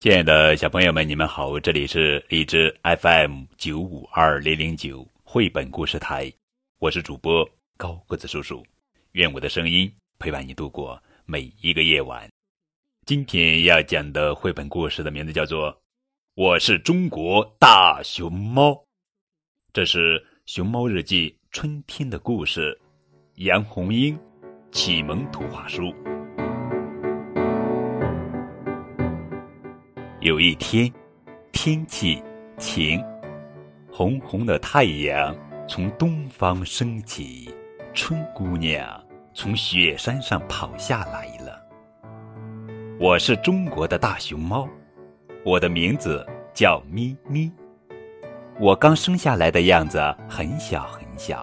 亲爱的小朋友们，你们好！这里是荔枝 FM 九五二零零九绘本故事台，我是主播高个子叔叔。愿我的声音陪伴你度过每一个夜晚。今天要讲的绘本故事的名字叫做《我是中国大熊猫》，这是《熊猫日记》春天的故事，杨红樱启蒙图画书。有一天，天气晴，红红的太阳从东方升起，春姑娘从雪山上跑下来了。我是中国的大熊猫，我的名字叫咪咪。我刚生下来的样子很小很小，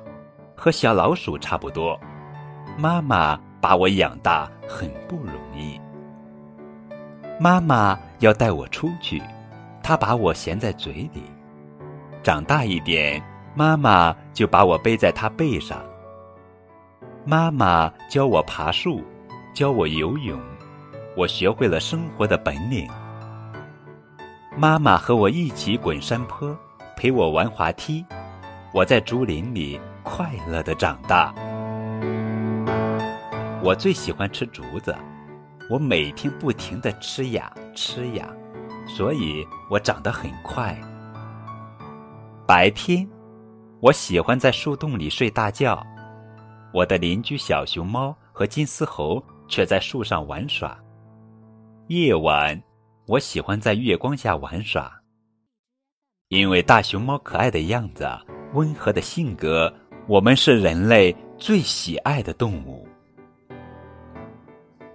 和小老鼠差不多。妈妈把我养大很不容易。妈妈要带我出去，他把我衔在嘴里。长大一点，妈妈就把我背在她背上。妈妈教我爬树，教我游泳，我学会了生活的本领。妈妈和我一起滚山坡，陪我玩滑梯，我在竹林里快乐的长大。我最喜欢吃竹子。我每天不停的吃呀吃呀，所以我长得很快。白天，我喜欢在树洞里睡大觉，我的邻居小熊猫和金丝猴却在树上玩耍。夜晚，我喜欢在月光下玩耍，因为大熊猫可爱的样子、温和的性格，我们是人类最喜爱的动物。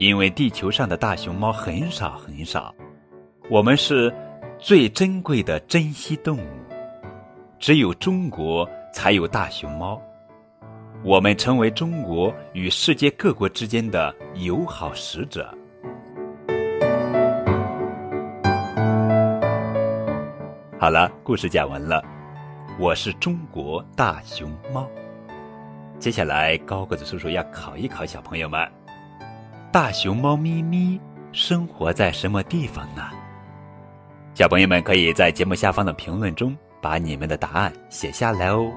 因为地球上的大熊猫很少很少，我们是最珍贵的珍稀动物，只有中国才有大熊猫，我们成为中国与世界各国之间的友好使者。好了，故事讲完了，我是中国大熊猫。接下来，高个子叔叔要考一考小朋友们。大熊猫咪咪生活在什么地方呢？小朋友们可以在节目下方的评论中把你们的答案写下来哦。